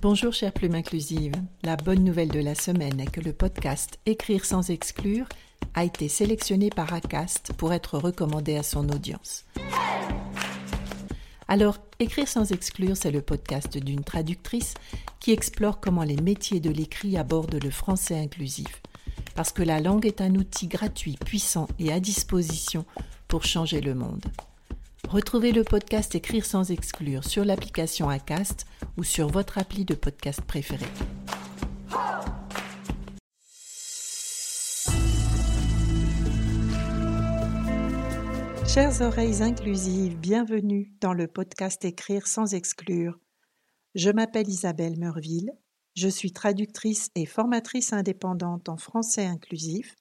Bonjour chère plume inclusive. La bonne nouvelle de la semaine est que le podcast Écrire sans exclure a été sélectionné par ACAST pour être recommandé à son audience. Alors, Écrire sans exclure, c'est le podcast d'une traductrice qui explore comment les métiers de l'écrit abordent le français inclusif. Parce que la langue est un outil gratuit, puissant et à disposition pour changer le monde. Retrouvez le podcast Écrire sans exclure sur l'application ACAST ou sur votre appli de podcast préféré. Chères oreilles inclusives, bienvenue dans le podcast Écrire sans exclure. Je m'appelle Isabelle Meurville, je suis traductrice et formatrice indépendante en français inclusif.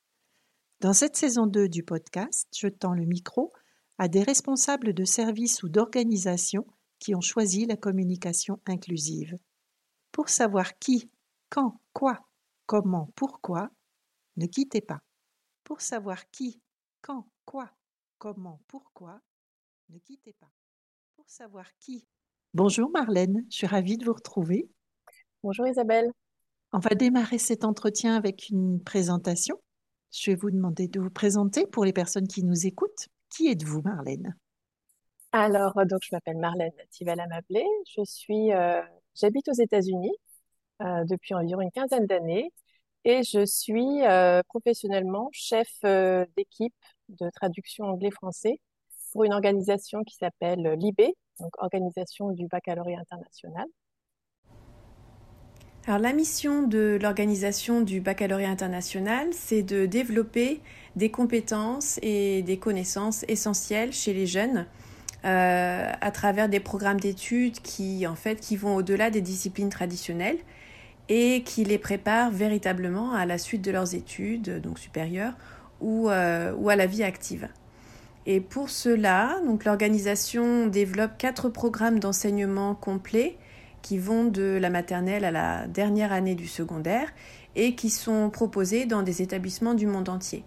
Dans cette saison 2 du podcast, je tends le micro à des responsables de services ou d'organisations qui ont choisi la communication inclusive. Pour savoir qui, quand, quoi, comment, pourquoi, ne quittez pas. Pour savoir qui, quand, quoi, comment, pourquoi, ne quittez pas. Pour savoir qui. Bonjour Marlène, je suis ravie de vous retrouver. Bonjour Isabelle. On va démarrer cet entretien avec une présentation. Je vais vous demander de vous présenter pour les personnes qui nous écoutent. Qui êtes-vous, Marlène? Alors, euh, donc, je m'appelle Marlène Tivala-Mablé. Je suis, euh, j'habite aux États-Unis euh, depuis environ une quinzaine d'années et je suis professionnellement chef d'équipe de traduction anglais-français pour une organisation qui s'appelle l'IB, donc Organisation du baccalauréat international. Alors la mission de l'organisation du baccalauréat international, c'est de développer des compétences et des connaissances essentielles chez les jeunes euh, à travers des programmes d'études qui en fait qui vont au-delà des disciplines traditionnelles et qui les préparent véritablement à la suite de leurs études donc supérieures ou, euh, ou à la vie active. Et pour cela, donc l'organisation développe quatre programmes d'enseignement complets qui vont de la maternelle à la dernière année du secondaire et qui sont proposés dans des établissements du monde entier.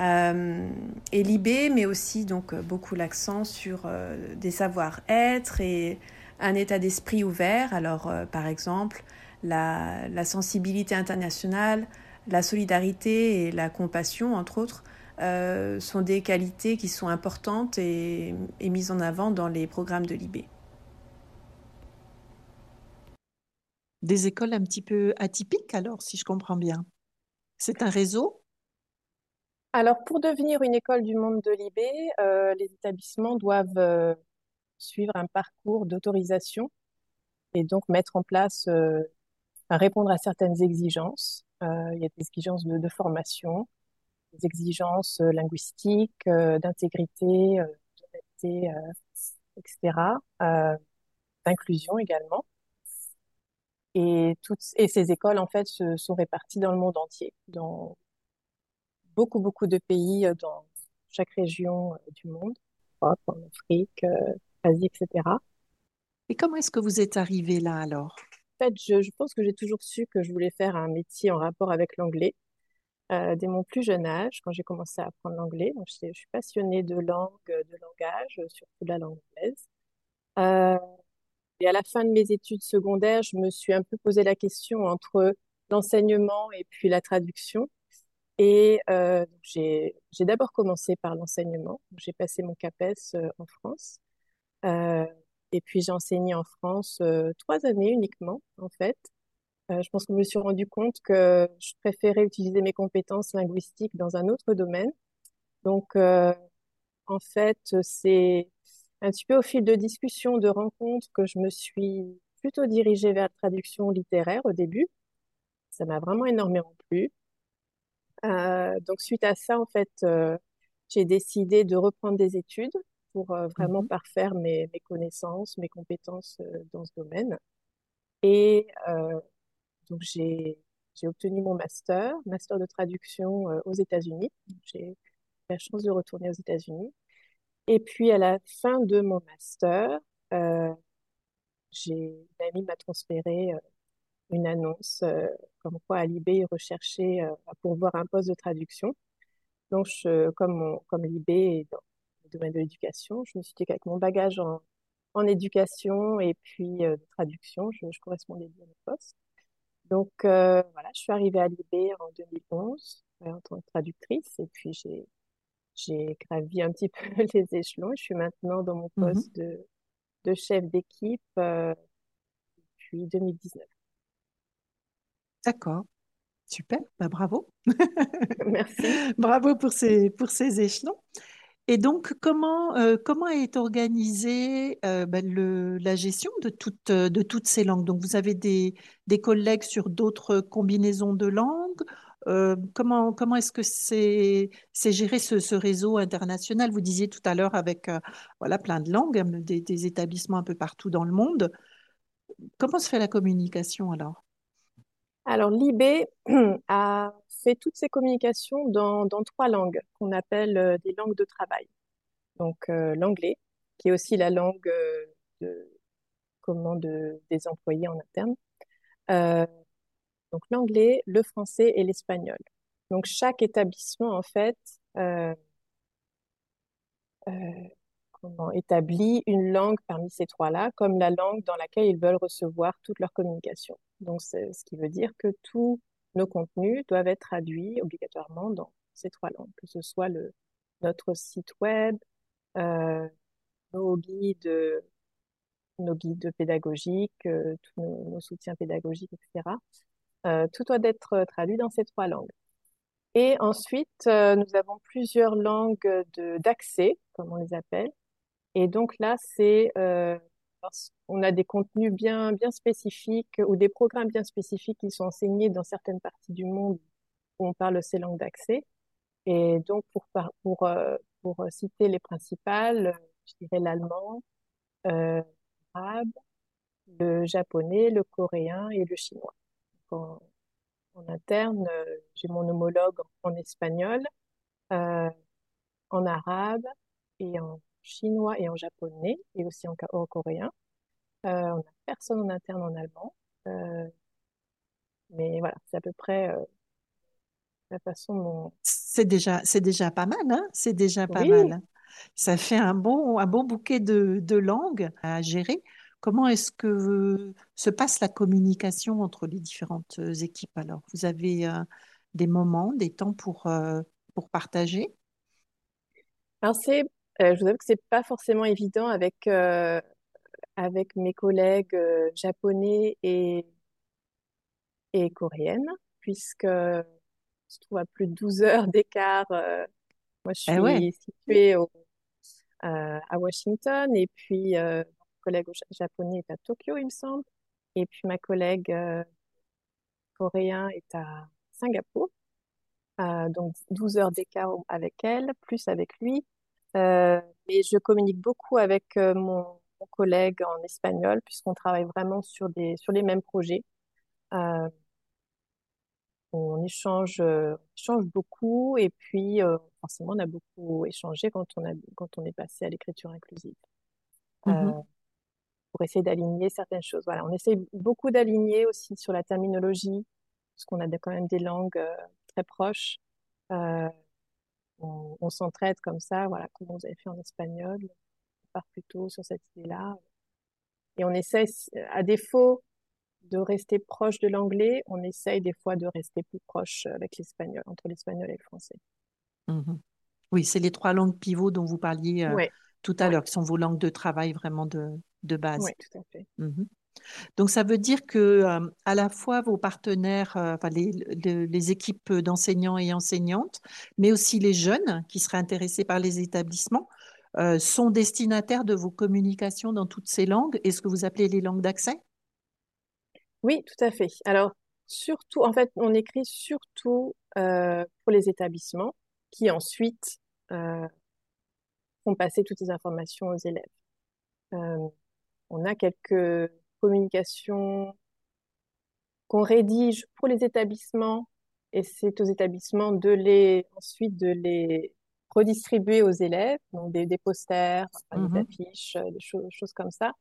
Euh, et l'IB met aussi donc beaucoup l'accent sur euh, des savoir-être et un état d'esprit ouvert. Alors, euh, par exemple, la, la, sensibilité internationale, la solidarité et la compassion, entre autres, sont des qualités qui sont importantes et, et mises en avant dans les programmes de l'IB. des écoles un petit peu atypiques alors, si je comprends bien. C'est un réseau Alors, pour devenir une école du monde de l'IB, euh, les établissements doivent euh, suivre un parcours d'autorisation et donc mettre en place, euh, répondre à certaines exigences. il y a des exigences de, formation, des exigences linguistiques, d'intégrité, d'honnêteté, etc., d'inclusion également. Et, toutes, et ces écoles, en fait, se, sont réparties dans le monde entier, dans beaucoup, beaucoup de pays, euh, dans chaque région euh, du monde, Europe, en Afrique, euh, Asie, etc. Et comment est-ce que vous êtes arrivé là alors? En fait, je, je pense que j'ai toujours su que je voulais faire un métier en rapport avec l'anglais. Euh, dès mon plus jeune âge, quand j'ai commencé à apprendre l'anglais, donc je, je, suis passionnée de langue, de langage, surtout de la langue anglaise. Euh, et à la fin de mes études secondaires, je me suis un peu posé la question entre l'enseignement et puis la traduction. Et euh, j'ai d'abord commencé par l'enseignement. J'ai passé mon CAPES euh, en France. Euh, et puis j'ai enseigné en France trois années uniquement, en fait. Je pense que je me suis rendu compte que je préférais utiliser mes compétences linguistiques dans un autre domaine. Donc, en fait, c'est un petit peu au fil de discussions, de rencontres, que je me suis plutôt dirigée vers la traduction littéraire au début. Ça m'a vraiment énormément plu. Euh, donc suite à ça, en fait, euh, j'ai décidé de reprendre des études pour euh, vraiment mm -hmm. parfaire mes, mes, connaissances, mes compétences dans ce domaine. Et euh, donc j'ai j'ai obtenu mon master, master de traduction euh, aux États-Unis. J'ai la chance de retourner aux États-Unis. Et puis, à la fin de mon master, euh, j'ai, une amie m'a transféré euh, une annonce euh, comme quoi à l'IB recherchait euh, à pourvoir un poste de traduction. Donc, je, comme, mon, comme l'IB est dans le domaine de l'éducation, je me suis dit qu'avec mon bagage en, en éducation et puis de traduction. Je, je correspondais bien au poste. Donc voilà, je suis arrivée à Libé en 2011 en tant que traductrice et puis j'ai j'ai gravi un petit peu les échelons. Je suis maintenant dans mon mmh poste de, de chef d'équipe depuis 2019. D'accord. Super, bah, bravo. Merci. bravo pour ces, pour ces échelons. Et donc, comment, euh, comment est organisée euh, bah, le, la gestion de, toutes de toutes ces langues? Donc, vous avez des, des collègues sur d'autres combinaisons de langues euh, comment comment est-ce que c'est géré ce, ce, réseau international? Vous disiez tout à l'heure avec voilà plein de langues, des, des, établissements un peu partout dans le monde. Comment se fait la communication alors? Alors, l'IB a fait toutes ses communications dans, dans trois langues qu'on appelle euh, des langues de travail. Donc, euh, l'anglais, qui est aussi la langue euh, de, comment de, des employés en interne. donc, l'anglais, le français et l'espagnol. Donc, chaque établissement, en fait, comment, établit une langue parmi ces trois-là comme la langue dans laquelle ils veulent recevoir toute leur communication. Donc, ce qui veut dire que tous nos contenus doivent être traduits obligatoirement dans ces trois langues, que ce soit le, notre site web, euh, nos guides, nos guides pédagogiques, euh, tous nos, soutiens pédagogiques, etc. Euh, tout doit être traduit dans ces trois langues. Et ensuite, euh, nous avons plusieurs langues d'accès, comme on les appelle, et donc là, c'est euh, on a des contenus bien bien spécifiques ou des programmes bien spécifiques qui sont enseignés dans certaines parties du monde où on parle ces langues d'accès. Et donc pour pour euh, pour citer les principales, je dirais l'allemand, euh, l'arabe, le japonais, le coréen et le chinois. En, en, interne, euh, j'ai mon homologue en, espagnol, euh, en arabe et en chinois et en japonais, et aussi en, coréen. Euh, on n'a personne en interne en allemand. Euh, mais voilà, c'est à peu près euh, la façon dont... C'est déjà, c'est déjà pas mal, hein C'est déjà pas mal. Ça fait un bon, un bon bouquet de, de langues à gérer. Comment est-ce que se passe la communication entre les différentes équipes? Alors Vous avez des moments, des temps pour, pour partager? Alors c'est je vous avoue que c'est pas forcément évident avec euh, avec mes collègues euh, japonais et et coréennes, puisque je trouve à plus de 12 heures d'écart. moi, je eh suis située au, à Washington et puis mon collègue japonais est à Tokyo, il me semble, et puis ma collègue coréen est à Singapour. donc 12 heures d'écart avec elle, plus avec lui. Euh, mais je communique beaucoup avec euh, mon, collègue en espagnol puisqu'on travaille vraiment sur des sur les mêmes projets. Euh, on échange, euh, échange beaucoup et puis euh, forcément on a beaucoup échangé quand on a quand on est passé à l'écriture inclusive mm-hmm. pour essayer d'aligner certaines choses. Voilà, on essaie beaucoup d'aligner aussi sur la terminologie parce qu'on a quand même des langues très proches. On, s'entraide comme ça, voilà, comme vous avez fait en espagnol, on part plutôt sur cette idée-là. Et on essaie, à défaut de rester proche de l'anglais, on essaye des fois de rester plus proche avec l'espagnol, entre l'espagnol et le français. Mhm. Oui, c'est les trois langues pivots dont vous parliez euh, tout à l'heure, qui sont vos langues de travail vraiment de, de base. Oui, tout à fait. Mhm. Donc, ça veut dire que euh, à la fois vos partenaires, euh, enfin, les, les, équipes d'enseignants et enseignantes, mais aussi les jeunes qui seraient intéressés par les établissements, euh, sont destinataires de vos communications dans toutes ces langues et ce que vous appelez les langues d'accès? Oui, tout à fait. Alors, surtout, en fait, on écrit surtout pour les établissements qui ensuite font passer toutes ces informations aux élèves. on a quelques communication qu'on rédige pour les établissements et c'est aux établissements de les ensuite de les redistribuer aux élèves, donc des, des posters, des mm-hmm. affiches, euh, des choses comme ça.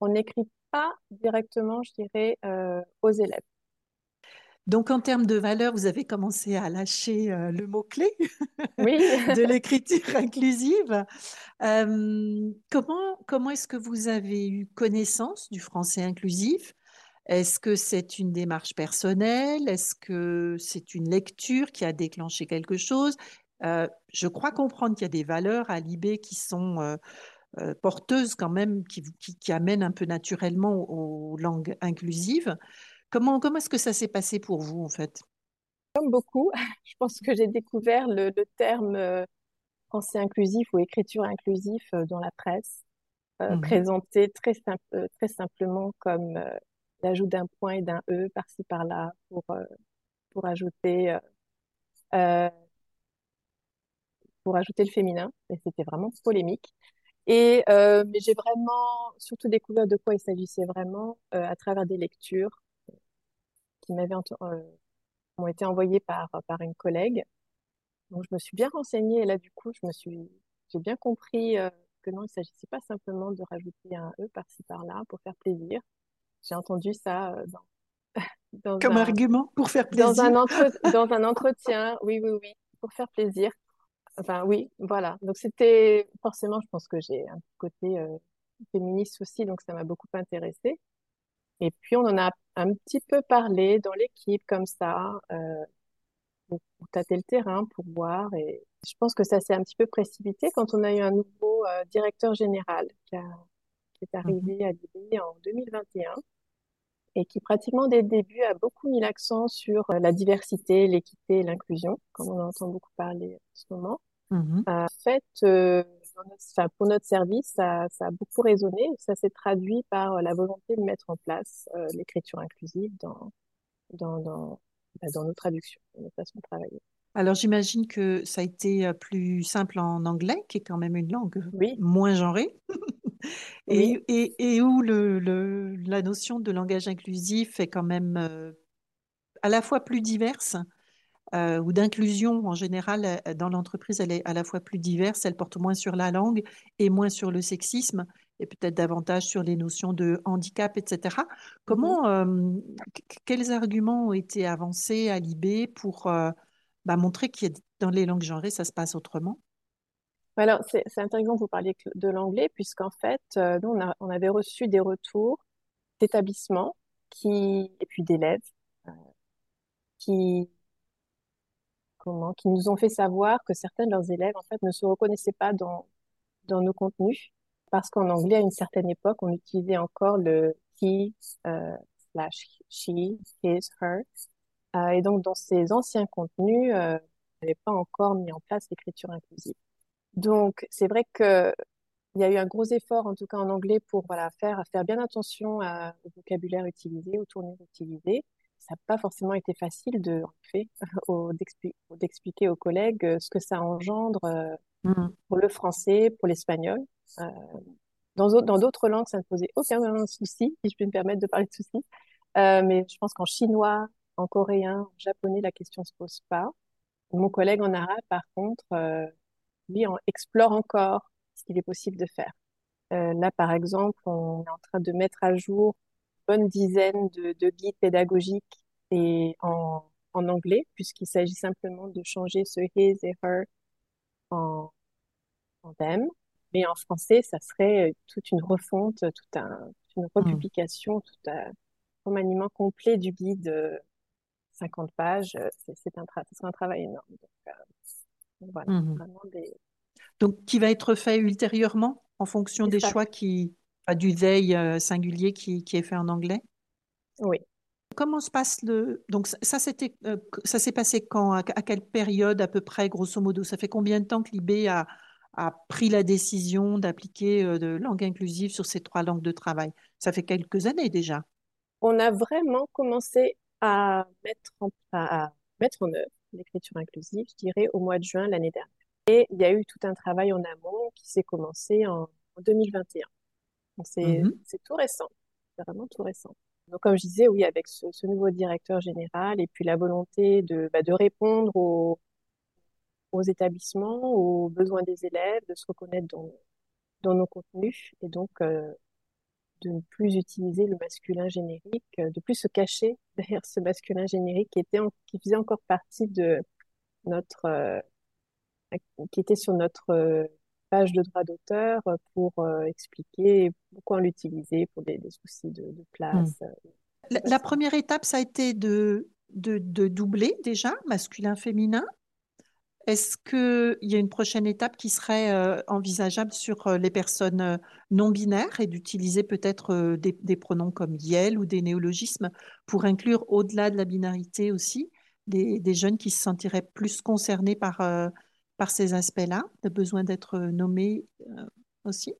On n'écrit pas directement, je dirais, euh, aux élèves. Donc, en termes de valeur, vous avez commencé à lâcher euh, le mot-clé oui. de l'écriture inclusive. Euh, comment comment est-ce que vous avez eu connaissance du français inclusif? Est-ce que c'est une démarche personnelle? Est-ce que c'est une lecture qui a déclenché quelque chose? Euh, Je crois comprendre qu'il y a des valeurs à l'IB qui sont porteuses quand même, qui, qui, qui, amènent un peu naturellement aux langues inclusives. Comment, comment est-ce que ça s'est passé pour vous, en fait? Comme beaucoup, je pense que j'ai découvert le, terme euh, français inclusif ou écriture inclusif euh, dans la presse, euh, mmh présenté très, très simplement comme l'ajout d'un point et d'un E par-ci par-là pour, pour, ajouter, pour ajouter le féminin. Et c'était vraiment polémique. Et mais j'ai vraiment surtout découvert de quoi il s'agissait vraiment à travers des lectures qui m'avaient euh, ont été envoyés par, par une collègue. Donc, je me suis bien renseignée et là, du coup, je me suis, j'ai bien compris euh, que non, il ne s'agissait pas simplement de rajouter un E par-ci par-là pour faire plaisir. J'ai entendu ça euh, dans, Comme argument pour faire plaisir. Dans un, dans un entretien, oui, oui, oui, pour faire plaisir. Enfin, oui, voilà. Donc, c'était forcément, je pense que j'ai un côté féministe aussi, donc ça m'a beaucoup intéressée. Et puis, on en a un petit peu parlé dans l'équipe comme ça, euh, pour, tâter le terrain, pour voir. Et je pense que ça s'est un petit peu précipité quand on a eu un nouveau euh, directeur général qui, est mhm. arrivé à l'IB en 2021 et qui pratiquement dès le début a beaucoup mis l'accent sur euh, la diversité, l'équité l'inclusion, comme on entend beaucoup parler en ce moment. Mhm. En fait, pour notre service, ça, a beaucoup résonné. Ça s'est traduit par euh, la volonté de mettre en place euh, l'écriture inclusive dans, dans, dans, bah, dans nos traductions, dans notre façon de travailler. Alors j'imagine que ça a été euh, plus simple en anglais, qui est quand même une langue moins genrée, et, et, et, où le, le, la notion de langage inclusif est quand même à la fois plus diverse euh, ou d'inclusion en général euh, dans l'entreprise, elle est à la fois plus diverse, elle porte moins sur la langue et moins sur le sexisme et peut-être davantage sur les notions de handicap, etc. Comment, mm-hmm. euh, quels arguments ont été avancés à l'IB pour bah, montrer que dans les langues genrées, ça se passe autrement? Alors, c'est intéressant que vous parliez de l'anglais, puisqu'en fait, nous, on, a, on, avait reçu des retours d'établissements qui, et puis d'élèves qui qui nous ont fait savoir que certains de leurs élèves, en fait, ne se reconnaissaient pas dans, dans nos contenus. Parce qu'en anglais, à une certaine époque, on utilisait encore le he, euh, slash she, his, her. Euh, et donc, dans ces anciens contenus, euh, on n'avait pas encore mis en place l'écriture inclusive. Donc, c'est vrai que il y a eu un gros effort, en tout cas en anglais, pour voilà, faire, faire bien attention au vocabulaire utilisé, aux tournures utilisées ça n'a pas forcément été facile de, d'expliquer aux collègues euh, ce que ça engendre euh, mmh. pour le français, pour l'espagnol. Euh, dans d'autres langues, ça ne posait aucun souci, si je peux me permettre de parler de souci. mais je pense qu'en chinois, en coréen, en japonais, la question se pose pas. Mon collègue en arabe, par contre, lui, explore encore ce qu'il est possible de faire. là, par exemple, on est en train de mettre à jour bonne dizaine de, de guides pédagogiques et en, en anglais, puisqu'il s'agit simplement de changer ce his et her en, en them. Mais en français, ça serait toute une refonte, toute un, une hmm. republication, tout un remaniement complet du guide, 50 euh, pages. C'est un, un travail énorme. Donc, euh, voilà, hmm. vraiment des... Donc, qui va être fait ultérieurement en fonction des choix qui, du they euh, singulier qui, qui, est fait en anglais? Oui. Comment se passe le. Donc, ça, c'était, euh, ça s'est passé quand à, quelle période, à peu près, grosso modo? Ça fait combien de temps que l'IB a, a pris la décision d'appliquer euh, de langue inclusive sur ces trois langues de travail? Ça fait quelques années déjà. On a vraiment commencé à mettre en, à mettre en œuvre l'écriture inclusive, je dirais, au mois de juin l'année dernière. Et il y a eu tout un travail en amont qui s'est commencé en 2021. Mm-hmm. c'est tout récent, c'est vraiment tout récent. Donc comme je disais, oui, avec ce, nouveau directeur général et puis la volonté de, bah, de répondre aux, aux établissements, aux besoins des élèves, de se reconnaître dans, dans nos contenus et donc euh, de ne plus utiliser le masculin générique, de plus se cacher derrière ce masculin générique qui était qui faisait encore partie de notre qui était sur notre page de droit d'auteur pour expliquer pourquoi on l'utilisait pour des, soucis de, place. Hmm. La, première étape, ça a été de, de, de doubler déjà masculin-féminin. Est-ce qu'il y a une prochaine étape qui serait euh, envisageable sur euh, les personnes euh, non binaires et d'utiliser peut-être des, pronoms comme YEL ou des néologismes pour inclure au-delà de la binarité aussi des, jeunes qui se sentiraient plus concernés par, par ces aspects-là, de besoin d'être nommés aussi?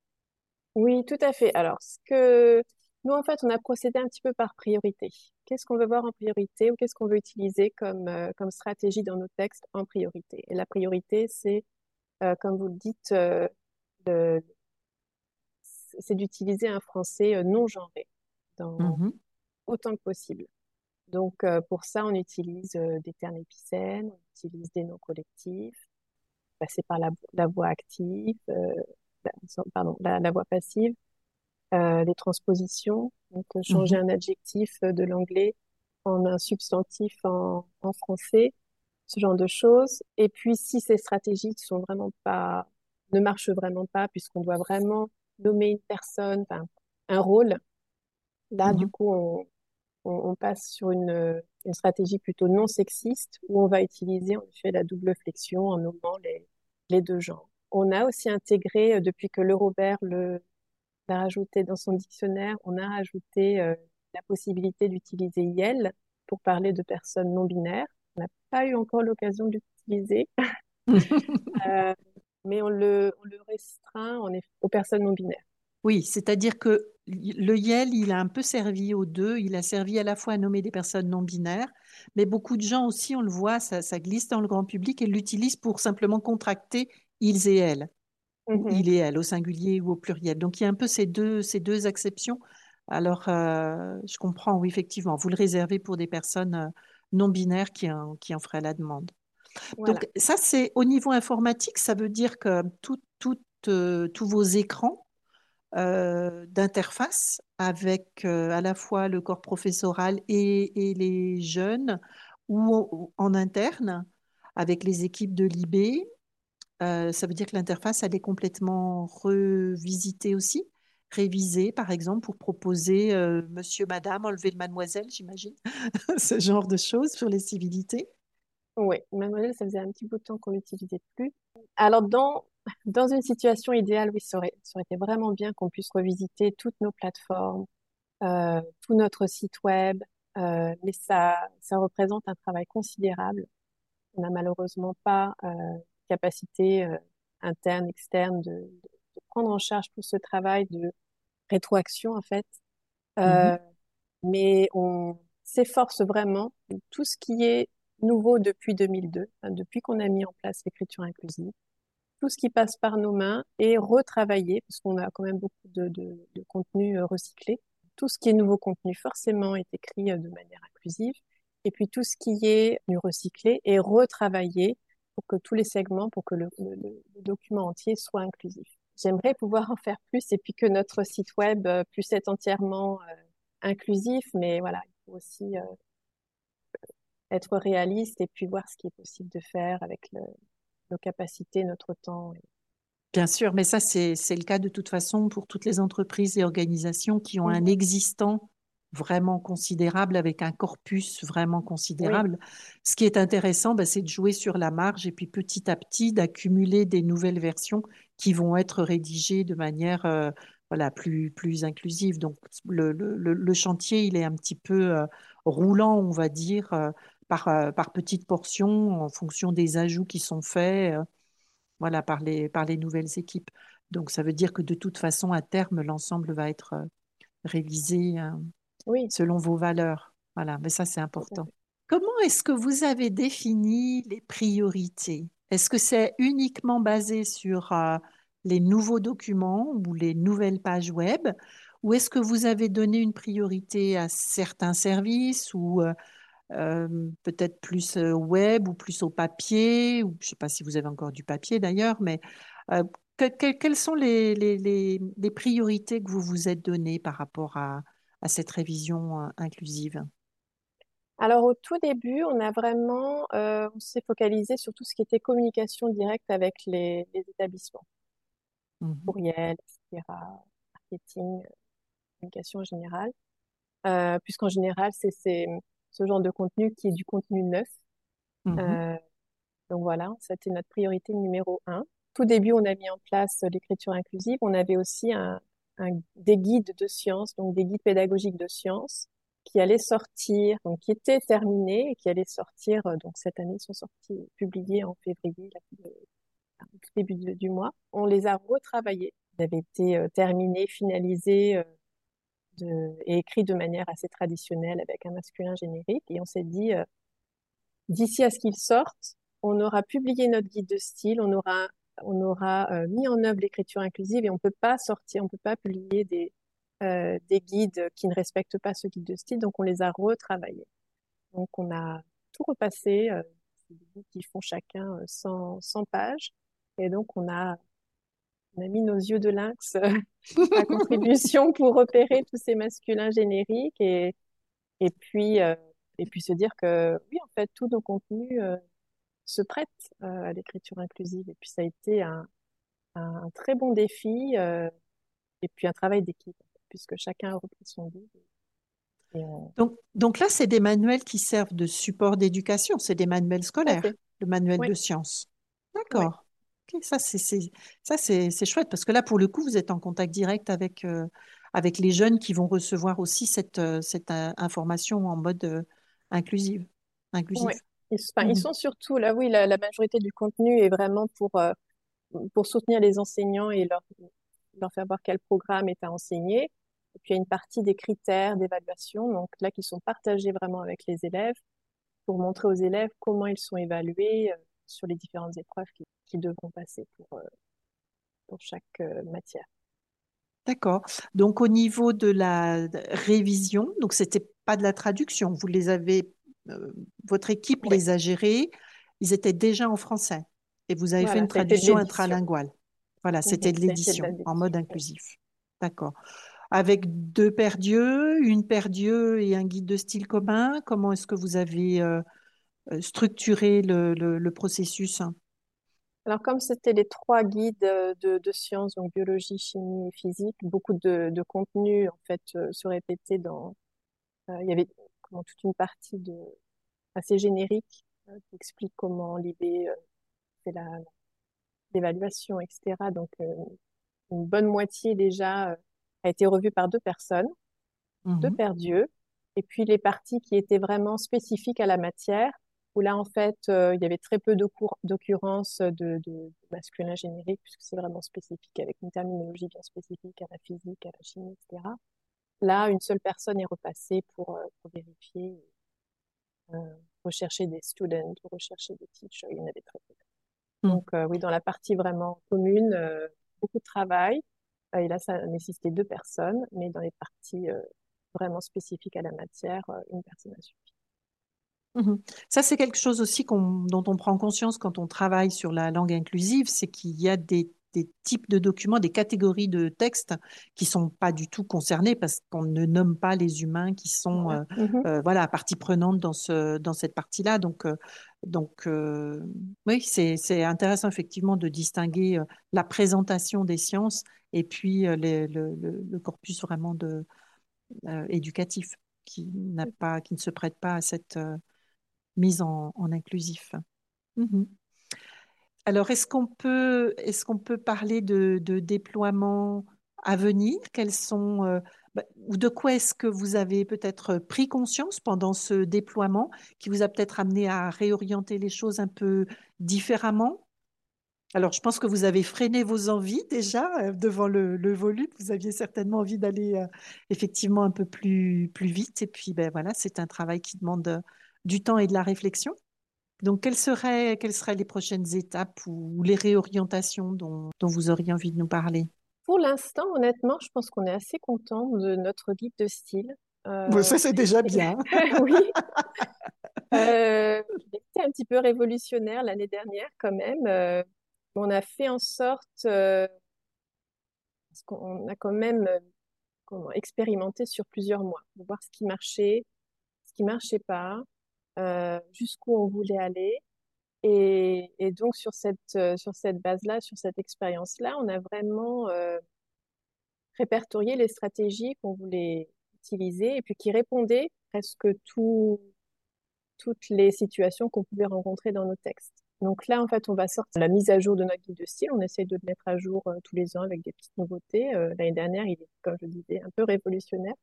Oui, tout à fait. Alors, ce que nous, en fait, on a procédé un petit peu par priorité. Qu'est-ce qu'on veut voir en priorité ou qu'est-ce qu'on veut utiliser comme, euh, comme stratégie dans nos textes en priorité? Et la priorité, c'est, euh, comme vous le dites, euh, c'est d'utiliser un français non genré dans, mmh autant que possible. Donc, pour ça, on utilise des termes épicènes, on utilise des noms collectifs, passer par la, la voix active, pardon, la voix passive euh, les transpositions, donc euh, changer mhm. un adjectif euh, de l'anglais en un substantif en, en, français, ce genre de choses. Et puis si ces stratégies sont vraiment pas, ne marchent vraiment pas, puisqu'on doit vraiment nommer une personne, un rôle, là du mhm. coup on, on, on, passe sur une, une stratégie plutôt non sexiste où on va utiliser en effet la double flexion en nommant les, les deux genres. On a aussi intégré, depuis que le Robert le, a rajouté dans son dictionnaire, on a rajouté euh, la possibilité d'utiliser YEL pour parler de personnes non binaires. On n'a pas eu encore l'occasion d'utiliser, euh, mais on le, on le restreint aux personnes non binaires. Oui, c'est-à-dire que le YEL, il a un peu servi aux deux. Il a servi à la fois à nommer des personnes non binaires, mais beaucoup de gens aussi, on le voit, ça, ça glisse dans le grand public et l'utilisent pour simplement contracter ils et elles. Mmh il et elle, au singulier ou au pluriel. Donc il y a un peu ces deux, ces deux exceptions. Alors, euh, je comprends, oui, effectivement, vous le réservez pour des personnes euh, non binaires qui en, qui en feraient la demande. Donc ça, c'est au niveau informatique, ça veut dire que tout, euh, tous vos écrans d'interface avec à la fois le corps professoral et, les jeunes ou en interne avec les équipes de l'IB, euh, ça veut dire que l'interface, elle est complètement revisitée aussi, révisée, par exemple, pour proposer euh, monsieur, madame, enlever le mademoiselle, j'imagine, ce genre de choses sur les civilités. Oui, mademoiselle, ça faisait un petit bout de temps qu'on l'utilisait plus. Alors, dans, dans une situation idéale, oui, ça aurait, ça aurait été vraiment bien qu'on puisse revisiter toutes nos plateformes, euh, tout notre site web, mais ça, ça représente un travail considérable. On n'a malheureusement pas capacité euh, interne, externe de, de, prendre en charge tout ce travail de rétroaction en fait. Euh, mhm. Mais on s'efforce vraiment tout ce qui est nouveau depuis 2002, depuis qu'on a mis en place l'écriture inclusive, tout ce qui passe par nos mains est retravaillé, parce qu'on a quand même beaucoup de, contenu euh, recyclé. Tout ce qui est nouveau contenu, forcément, est écrit de manière inclusive. Et puis tout ce qui est recyclé est retravaillé pour que tous les segments, pour que le, document entier soit inclusif. J'aimerais pouvoir en faire plus et puis que notre site web euh, puisse être entièrement euh, inclusif, mais voilà, il faut aussi euh, être réaliste et puis voir ce qui est possible de faire avec nos capacités, notre temps. Bien sûr, mais ça, c'est le cas de toute façon pour toutes les entreprises et organisations qui ont un existant vraiment considérable, avec un corpus vraiment considérable. Ce qui est intéressant, bah, c'est de jouer sur la marge et puis petit à petit d'accumuler des nouvelles versions qui vont être rédigées de manière euh, voilà, plus, plus inclusive. Donc le, le, le, chantier, il est un petit peu euh, roulant, on va dire, euh, par, par petites portions en fonction des ajouts qui sont faits voilà, par, les, par les nouvelles équipes. Donc ça veut dire que de toute façon, à terme, l'ensemble va être révisé oui. selon vos valeurs. Voilà, mais ça, c'est important. Comment est-ce que vous avez défini les priorités? Est-ce que c'est uniquement basé sur euh, les nouveaux documents ou les nouvelles pages web? Ou est-ce que vous avez donné une priorité à certains services ou euh, euh, peut-être plus web ou plus au papier ou Je ne sais pas si vous avez encore du papier d'ailleurs, mais quelles sont les, les, priorités que vous vous êtes données par rapport à, à cette révision euh, inclusive? Alors au tout début, on a vraiment, euh, on s'est focalisé sur tout ce qui était communication directe avec les, établissements, mmh courriel, etc., marketing, communication générale, euh, puisqu'en général, c'est ce genre de contenu qui est du contenu neuf. Mmh donc voilà, c'était notre priorité numéro un. Tout début, on a mis en place l'écriture inclusive. On avait aussi un, des guides de sciences, donc des guides pédagogiques de sciences qui allaient sortir, donc qui étaient terminés et qui allaient sortir, euh, donc cette année, sont sortis, publiés en février, au début du mois. On les a retravaillés. Ils avaient été euh, terminés, finalisés euh, de, et écrits de manière assez traditionnelle avec un masculin générique. Et on s'est dit, d'ici à ce qu'ils sortent, on aura publié notre guide de style, on aura, on aura euh, mis en œuvre l'écriture inclusive et on peut pas sortir, on peut pas publier des, euh, des guides qui ne respectent pas ce guide de style, donc on les a retravaillés. Donc on a tout repassé, euh, des guides qui font chacun 100, 100 pages, et donc on a, on a mis nos yeux de lynx à contribution pour repérer tous ces masculins génériques et, et puis et puis se dire que oui en fait tous nos contenus se prête euh, à l'écriture inclusive. Et puis ça a été un, un très bon défi euh, et puis un travail d'équipe, puisque chacun a repris son. Euh, donc, donc là, c'est des manuels qui servent de support d'éducation, c'est des manuels scolaires, le manuel de sciences. D'accord. Ça, c'est, ça c'est, chouette, parce que là, pour le coup, vous êtes en contact direct avec, avec les jeunes qui vont recevoir aussi cette, cette information en mode inclusive. inclusive. Ils, mmh. sont surtout, là oui, la, majorité du contenu est vraiment pour, euh, pour soutenir les enseignants et leur, leur faire voir quel programme est à enseigner. Et puis il y a une partie des critères d'évaluation, donc là qui sont partagés vraiment avec les élèves pour montrer aux élèves comment ils sont évalués euh, sur les différentes épreuves qu'ils devront passer pour, euh, pour chaque matière. D'accord. Donc au niveau de la révision, donc c'était pas de la traduction, vous les avez euh, votre équipe les a gérés, ils étaient déjà en français et vous avez fait une traduction intralinguale. Voilà, c'était de l'édition en mode inclusif. D'accord. Avec deux paires d'yeux, une paire d'yeux et un guide de style commun, comment est-ce que vous avez euh, euh, structuré le, processus? Alors, comme c'était les trois guides de, sciences, donc biologie, chimie et physique, beaucoup de, de contenu en fait se répétait dans. il y avait toute une partie de, assez générique euh, qui explique comment l'IB euh, fait l'évaluation, etc. Donc, euh, une bonne moitié déjà a été revue par deux personnes, deux mhm. paires d'yeux. Et puis les parties qui étaient vraiment spécifiques à la matière, où là, en fait, il y avait très peu d'occurrences de, de, masculin générique, puisque c'est vraiment spécifique, avec une terminologie bien spécifique à la physique, à la chimie, etc. Là, une seule personne est repassée pour, euh, pour vérifier, euh, rechercher des students, rechercher des teachers. Il y en avait très peu. Hmm. Donc, euh, oui, dans la partie vraiment commune, beaucoup de travail. et là, ça nécessitait deux personnes, mais dans les parties vraiment spécifiques à la matière, une personne a suffi. Mmh ça, c'est quelque chose aussi dont on prend conscience quand on travaille sur la langue inclusive, c'est qu'il y a des des types de documents, des catégories de textes qui sont pas du tout concernés parce qu'on ne nomme pas les humains qui sont euh, mmh euh, voilà partie prenante dans ce dans cette partie-là. Donc euh, donc oui, c'est intéressant effectivement de distinguer la présentation des sciences et puis le, le, corpus vraiment de éducatif qui n'a pas qui ne se prête pas à cette mise en, en inclusif. Mmh alors, est-ce qu'on peut, est qu'on peut parler de, de déploiement à venir? Quels sont, euh, bah, ou de quoi est-ce que vous avez peut-être pris conscience pendant ce déploiement qui vous a peut-être amené à réorienter les choses un peu différemment? Alors, je pense que vous avez freiné vos envies déjà euh, devant le, volume. Vous aviez certainement envie d'aller euh, effectivement un peu plus, plus vite. Et puis, ben voilà, c'est un travail qui demande du temps et de la réflexion. Donc, quelles seraient, quelles seraient les prochaines étapes ou les réorientations dont, vous auriez envie de nous parler? Pour l'instant, honnêtement, je pense qu'on est assez content de notre guide de style. Euh, ça, c'est déjà bien. oui. Euh, il était un petit peu révolutionnaire l'année dernière quand même. Euh, On a fait en sorte, parce qu'on a quand même expérimenté sur plusieurs mois, pour voir ce qui marchait, ce qui marchait pas, jusqu'où on voulait aller. Et, donc sur cette, sur cette base-là, sur cette expérience-là, on a vraiment répertorié les stratégies qu'on voulait utiliser et puis qui répondaient presque tout, toutes les situations qu'on pouvait rencontrer dans nos textes. Donc là, en fait, on va sortir la mise à jour de notre guide de style. On essaye de le mettre à jour euh, tous les ans avec des petites nouveautés. Euh, l'année dernière, il est, comme je disais, un peu révolutionnaire.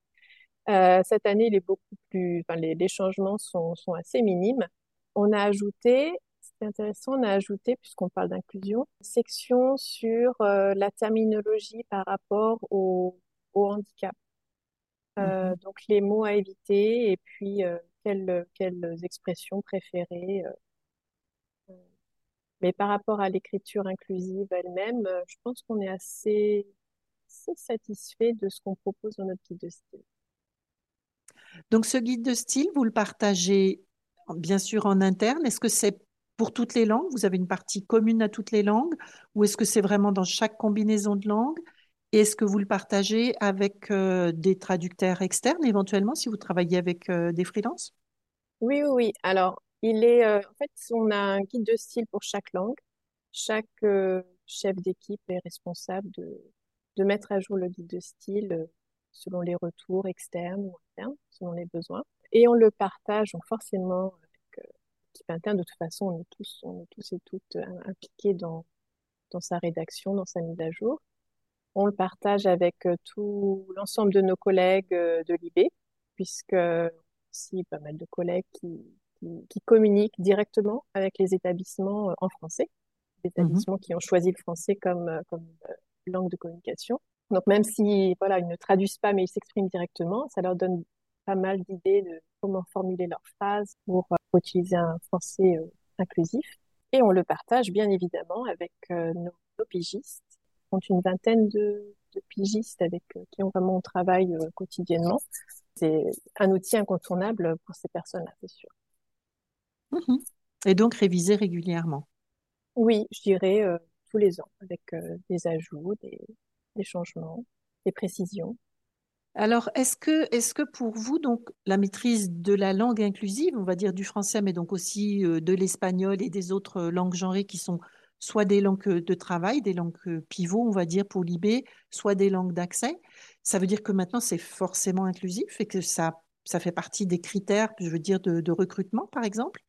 Euh, cette année, il est beaucoup plus, enfin, les, les changements sont, sont, assez minimes. On a ajouté, c'est intéressant, on a ajouté, puisqu'on parle d'inclusion, une section sur la terminologie par rapport au, au handicap. Euh, mhm. donc les mots à éviter et puis euh, quelles, quelles, expressions préférées. Euh, mais par rapport à l'écriture inclusive elle-même, je pense qu'on est assez, assez satisfait de ce qu'on propose dans notre guide de style. Donc ce guide de style, vous le partagez bien sûr en interne. Est-ce que c'est pour toutes les langues? Vous avez une partie commune à toutes les langues? Ou est-ce que c'est vraiment dans chaque combinaison de langues? Est-ce que vous le partagez avec euh, des traducteurs externes éventuellement si vous travaillez avec euh, des freelances? Oui, oui, oui. Alors, il est, euh, en fait, on a un guide de style pour chaque langue. Chaque chef d'équipe est responsable de mettre à jour le guide de style selon les retours externes ou internes, selon les besoins. Et on le partage donc forcément avec l'équipe interne. De toute façon, on est tous, on est tous et toutes impliqués dans, dans sa rédaction, dans sa mise à jour. On le partage avec euh, tout l'ensemble de nos collègues euh, de l'IB, puisque aussi pas mal de collègues qui, qui, communiquent directement avec les établissements euh, en français, les mhm. établissements qui ont choisi le français comme, comme langue de communication. Donc même si voilà, ils ne traduisent pas mais ils s'expriment directement, ça leur donne pas mal d'idées de comment formuler leurs phrases pour, utiliser un français inclusif. Et on le partage bien évidemment avec nos, nos pigistes compte une vingtaine de, pigistes avec euh, qui on vraiment on travaille euh, quotidiennement. C'est un outil incontournable pour ces personnes-là, c'est sûr. Mhm. Et donc réviser régulièrement. Oui, je dirais euh, tous les ans, avec des ajouts, des, changements, des précisions. Alors, est-ce que, est-ce que pour vous, donc, la maîtrise de la langue inclusive, on va dire du français, mais donc aussi de l'espagnol et des autres langues genrées qui sont soit des langues de travail, des langues pivots, on va dire, pour l'IB, soit des langues d'accès. Ça veut dire que maintenant, c'est forcément inclusif et que ça, ça fait partie des critères, je veux dire, de, recrutement, par exemple?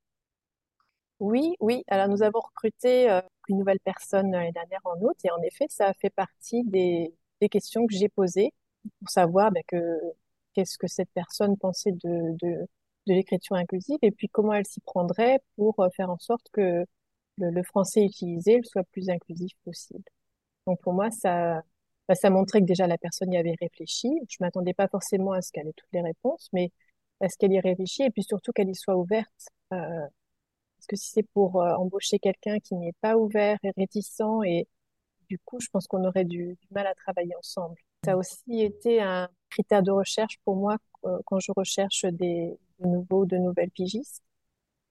Oui, oui. Alors, nous avons recruté euh, une nouvelle personne l'année dernière en août et en effet, ça fait partie des, questions que j'ai posées pour savoir ben, que, qu'est-ce que cette personne pensait de, de, de l'écriture inclusive et puis comment elle s'y prendrait pour euh, faire en sorte que le, français utilisé soit le plus inclusif possible. Donc pour moi, ça, bah, ça montrait que déjà la personne y avait réfléchi. Je m'attendais pas forcément à ce qu'elle ait toutes les réponses, mais à ce qu'elle y réfléchisse et puis surtout qu'elle y soit ouverte. Euh, parce que si c'est pour euh, embaucher quelqu'un qui n'est pas ouvert et réticent, et du coup, je pense qu'on aurait du, mal à travailler ensemble. Ça a aussi été un critère de recherche pour moi euh, quand je recherche de nouveaux, de nouvelles pigistes.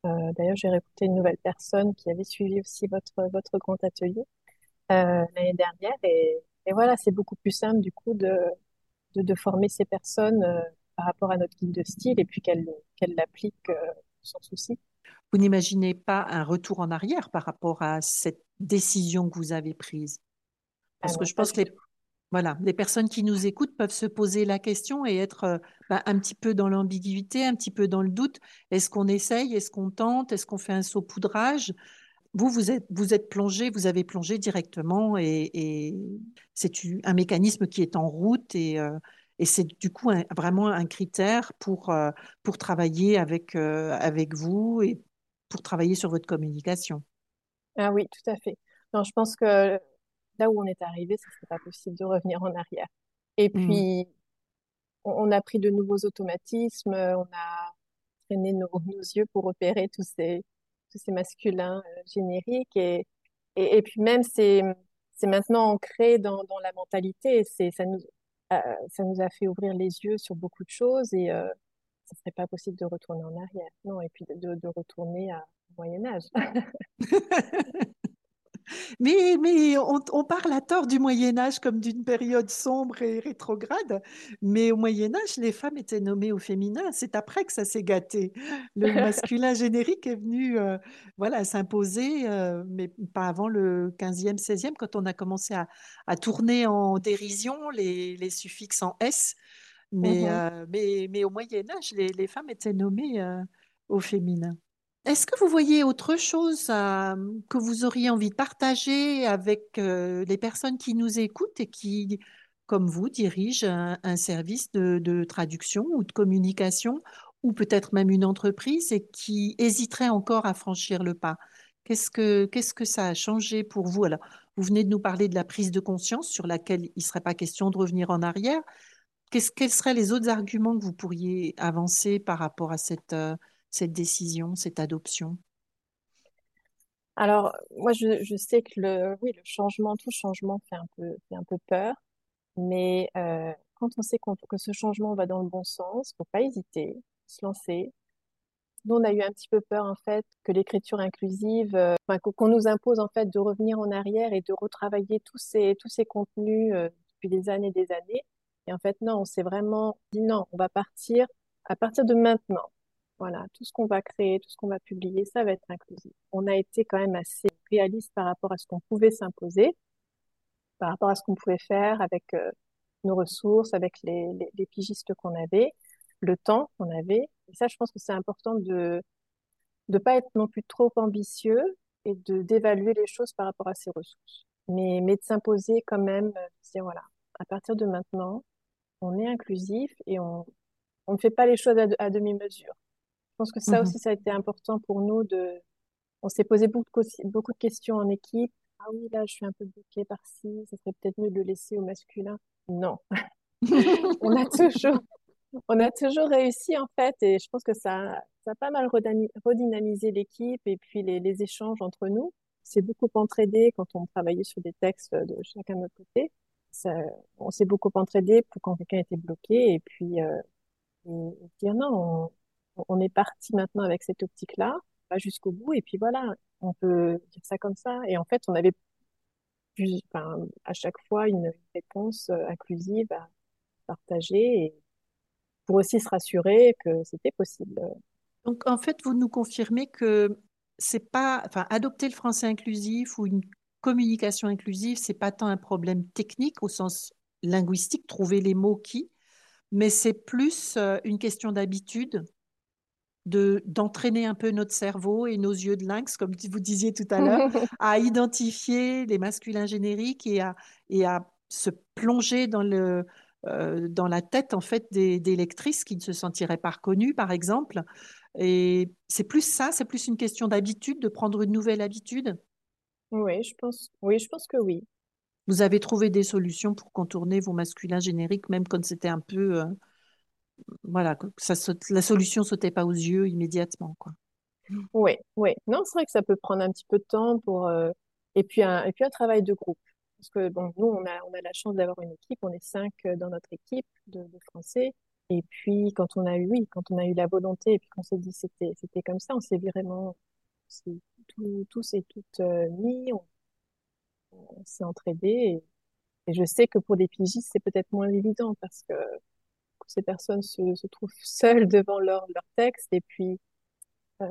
Euh, d'ailleurs, j'ai recruté une nouvelle personne qui avait suivi aussi votre, votre grand atelier l'année dernière. Et, voilà, c'est beaucoup plus simple du coup de, de, former ces personnes par rapport à notre guide de style et puis qu'elles qu'elles l'appliquent sans souci. Vous n'imaginez pas un retour en arrière par rapport à cette décision que vous avez prise. Parce que je pense que les, voilà, les personnes qui nous écoutent peuvent se poser la question et être euh, bah, un petit peu dans l'ambiguïté, un petit peu dans le doute. Est-ce qu'on essaye? Est-ce qu'on tente? Est-ce qu'on fait un saupoudrage? Vous, vous êtes, vous êtes plongé, vous avez plongé directement et, c'est un mécanisme qui est en route et, euh, c'est du coup vraiment un critère pour, euh, pour travailler avec, avec vous et pour travailler sur votre communication. Ah oui, tout à fait. Non, je pense que là où on est arrivé, ce serait pas possible de revenir en arrière. Et mmh. puis, on, a pris de nouveaux automatismes, on a traîné nos, yeux pour repérer tous ces, tous ces masculins euh, génériques. Et, et, puis même, c'est, c'est maintenant ancré dans, dans la mentalité. C'est, ça, nous, euh, ça nous a fait ouvrir les yeux sur beaucoup de choses et euh, ce serait pas possible de retourner en arrière. Non, et puis de, retourner à, Moyen Âge. Mais, mais on, parle à tort du Moyen Âge comme d'une période sombre et rétrograde, mais au Moyen Âge, les femmes étaient nommées au féminin. C'est après que ça s'est gâté. Le masculin générique est venu euh, voilà, s'imposer, euh, mais pas avant le 15e, 16e, quand on a commencé à, tourner en dérision les, les, suffixes en S. Mais, mm-hmm. euh, mais, mais, au Moyen Âge, les, les femmes étaient nommées au féminin. Est-ce que vous voyez autre chose euh, que vous auriez envie de partager avec euh, les personnes qui nous écoutent et qui, comme vous, dirigent un, service de, traduction ou de communication, ou peut-être même une entreprise et qui hésiteraient encore à franchir le pas? Qu'est-ce que, que ça a changé pour vous? Alors, vous venez de nous parler de la prise de conscience sur laquelle il ne serait pas question de revenir en arrière. quels seraient les autres arguments que vous pourriez avancer par rapport à cette... Euh, cette décision, cette adoption? Alors, moi, je, sais que le, oui, le changement, tout changement fait un peu, fait un peu peur, mais euh, quand on sait que ce changement va dans le bon sens, faut pas hésiter, se lancer. Nous, on a eu un petit peu peur, en fait, que l'écriture inclusive, euh, qu'on nous impose, en fait, de revenir en arrière et de retravailler tous ces, tous ces contenus euh, depuis des années et des années. Et en fait, non, on s'est vraiment dit non, on va partir à partir de maintenant. Voilà, tout ce qu'on va créer, tout ce qu'on va publier, ça va être inclusif. On a été quand même assez réaliste par rapport à ce qu'on pouvait s'imposer, par rapport à ce qu'on pouvait faire avec euh, nos ressources, avec les, pigistes qu'on avait, le temps qu'on avait. Et ça, je pense que c'est important de ne pas être non plus trop ambitieux et de d'évaluer les choses par rapport à ses ressources. Mais, de s'imposer quand même, euh, de dire voilà, à partir de maintenant, on est inclusif et on ne fait pas les choses à demi-mesure. Je pense que ça mmh aussi, ça a été important pour nous de. On s'est posé beaucoup de, beaucoup de questions en équipe. Ah oui, là, je suis un peu bloquée par-ci. Ça serait peut-être mieux de le laisser au masculin. Non. on a toujours, on a toujours réussi en fait, et je pense que ça, ça a pas mal redynamisé l'équipe et puis les, les échanges entre nous. C'est beaucoup entraidé quand on travaillait sur des textes de chacun de notre côté. Ça, on s'est beaucoup entraidé pour quand quelqu'un était bloqué et puis euh, dire non, on, on est parti maintenant avec cette optique-là, pas jusqu'au bout, et puis voilà, on peut dire ça comme ça. Et en fait, on avait à chaque fois une réponse euh, inclusive à partager et pour aussi se rassurer que c'était possible. Donc, en fait, vous nous confirmez que c'est pas, enfin, adopter le français inclusif ou une communication inclusive, c'est pas tant un problème technique au sens linguistique, trouver les mots qui, mais c'est plus euh, une question d'habitude d'entraîner un peu notre cerveau et nos yeux de lynx, comme vous disiez tout à l'heure, à identifier les masculins génériques et à, et à se plonger dans, le, euh, dans la tête en fait des, des, lectrices qui ne se sentiraient pas reconnues, par exemple. Et c'est plus ça, c'est plus une question d'habitude, de prendre une nouvelle habitude? Oui, je pense, oui, je pense que oui. Vous avez trouvé des solutions pour contourner vos masculins génériques, même quand c'était un peu euh, voilà, la solution sautait pas aux yeux immédiatement, quoi. Oui, oui. Non, c'est vrai que ça peut prendre un petit peu de temps pour euh, et puis un et puis un travail de groupe. Parce que bon, nous on a on a la chance d'avoir une équipe, on est cinq euh, dans notre équipe de, Français. Et puis quand on a eu quand on a eu la volonté et puis qu'on s'est dit c'était c'était comme ça, on s'est vraiment tout, tous et toutes euh, mis, on, s'est entraidés. Et, et, je sais que pour des pigistes c'est peut-être moins évident parce que ces personnes se, trouvent seules devant leur, leur texte et puis euh,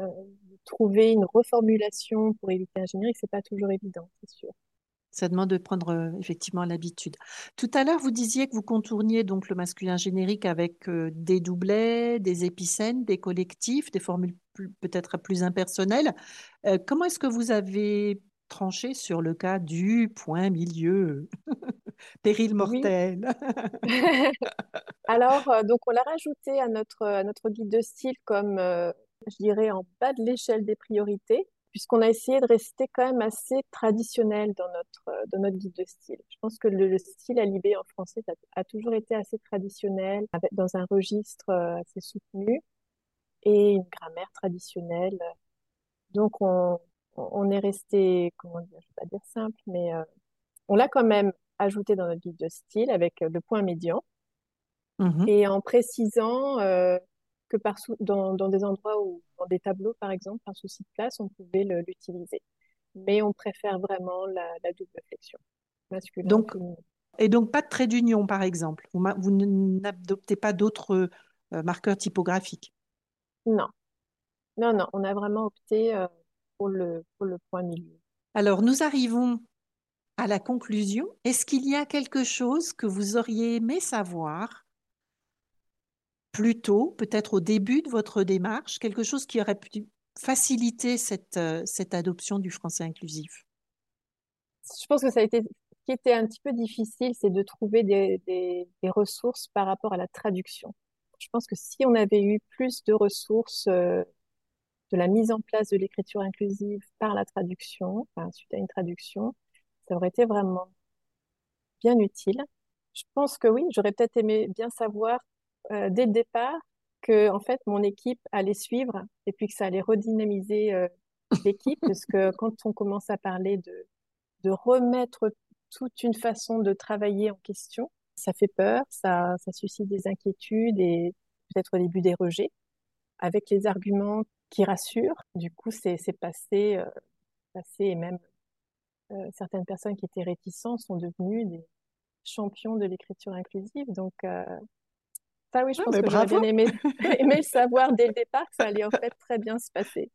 trouver une reformulation pour éviter un générique, c'est pas toujours évident, c'est sûr. Ça demande de prendre euh, effectivement l'habitude. Tout à l'heure, vous disiez que vous contourniez donc le masculin générique avec euh, des doublets, des épicènes, des collectifs, des formules peut-être plus impersonnelles. comment est-ce que vous avez tranché sur le cas du point milieu? Péril mortel. Alors, euh, donc on l'a rajouté à notre, notre guide de style comme, euh, je dirais, en bas de l'échelle des priorités, puisqu'on a essayé de rester quand même assez traditionnel dans notre, euh, dans notre guide de style. Je pense que le, style Alibé en français a, toujours été assez traditionnel, avec, dans un registre assez soutenu et une grammaire traditionnelle. Donc, on, on est resté, comment dire, je vais pas dire simple, mais on l'a quand même ajouté dans notre guide de style avec le point médian. Mmh et en précisant euh, que par dans, dans, des endroits où, dans des tableaux par exemple, par souci de place, on pouvait l'utiliser. mais on préfère vraiment la, double flexion, masculin. Donc, et donc pas de trait d'union, par exemple. Vous, vous n'adoptez pas d'autres euh, marqueurs typographiques? Non, non, non. On a vraiment opté euh, pour le pour le point milieu. Alors, nous arrivons à la conclusion. Est-ce qu'il y a quelque chose que vous auriez aimé savoir plus tôt, peut-être au début de votre démarche, quelque chose qui aurait pu faciliter cette, euh, adoption du français inclusif? Je pense que ça a été qui était un petit peu difficile, c'est de trouver des, ressources par rapport à la traduction. Je pense que si on avait eu plus de ressources euh, de la mise en place de l'écriture inclusive par la traduction, suite à une traduction, ça aurait été vraiment bien utile. Je pense que oui, j'aurais peut-être aimé bien savoir euh, dès le départ que en fait mon équipe allait suivre et puis que ça allait redynamiser euh, l'équipe parce que quand on commence à parler de de remettre toute une façon de travailler en question, ça fait peur, ça ça suscite des inquiétudes et peut-être au début des rejets avec les arguments qui rassurent. Du coup, c'est passé euh, passé et même euh, certaines personnes qui étaient réticentes sont devenues des champions de l'écriture inclusive. Donc, euh, ça oui, je ah, pense que j'aurais bien aimé, aimé le savoir dès le départ que ça allait en fait très bien se passer.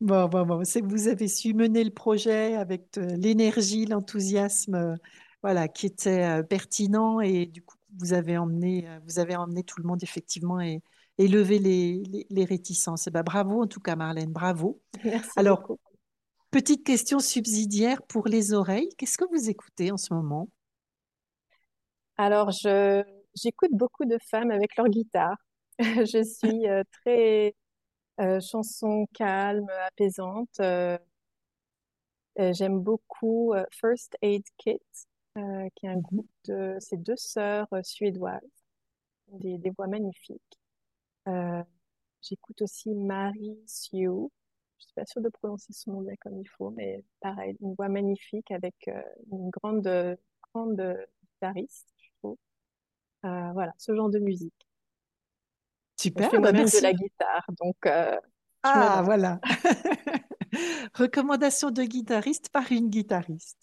Bon, bon, bon, c'est que vous avez su mener le projet avec euh, l'énergie, l'enthousiasme, voilà, qui était pertinent et du coup vous avez emmené, vous avez emmené tout le monde effectivement et, et levé les, les, réticences. Et eh ben, bravo en tout cas Marlène, bravo. Merci Alors, beaucoup. Petite question subsidiaire pour les oreilles. Qu'est-ce que vous écoutez en ce moment? Alors, je, j'écoute beaucoup de femmes avec leur guitare. je suis euh, très euh, chanson calme, apaisante. Euh, j'aime beaucoup First Aid Kit, qui est un mhm. groupe de ces deux sœurs suédoises, des, des voix magnifiques. j'écoute aussi Marie Sue, je suis pas sûre de prononcer son nom bien comme il faut, mais pareil, une voix magnifique avec euh, une grande, grande guitariste, je trouve. Euh, voilà, ce genre de musique. Super, je fais bah, même de la guitare, donc. Euh, ah, voilà. Recommandation de guitariste par une guitariste.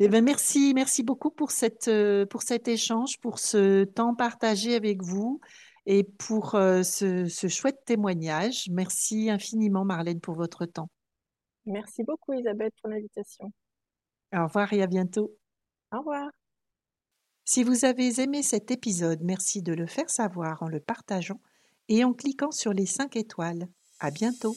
eh ben merci, merci beaucoup pour cette pour cet échange, pour ce temps partagé avec vous et pour euh, ce, chouette témoignage. Merci infiniment, Marlène, pour votre temps. Merci beaucoup, Isabelle, pour l'invitation. Au revoir et à bientôt. Au revoir. Si vous avez aimé cet épisode, merci de le faire savoir en le partageant et en cliquant sur les 5 étoiles. À bientôt.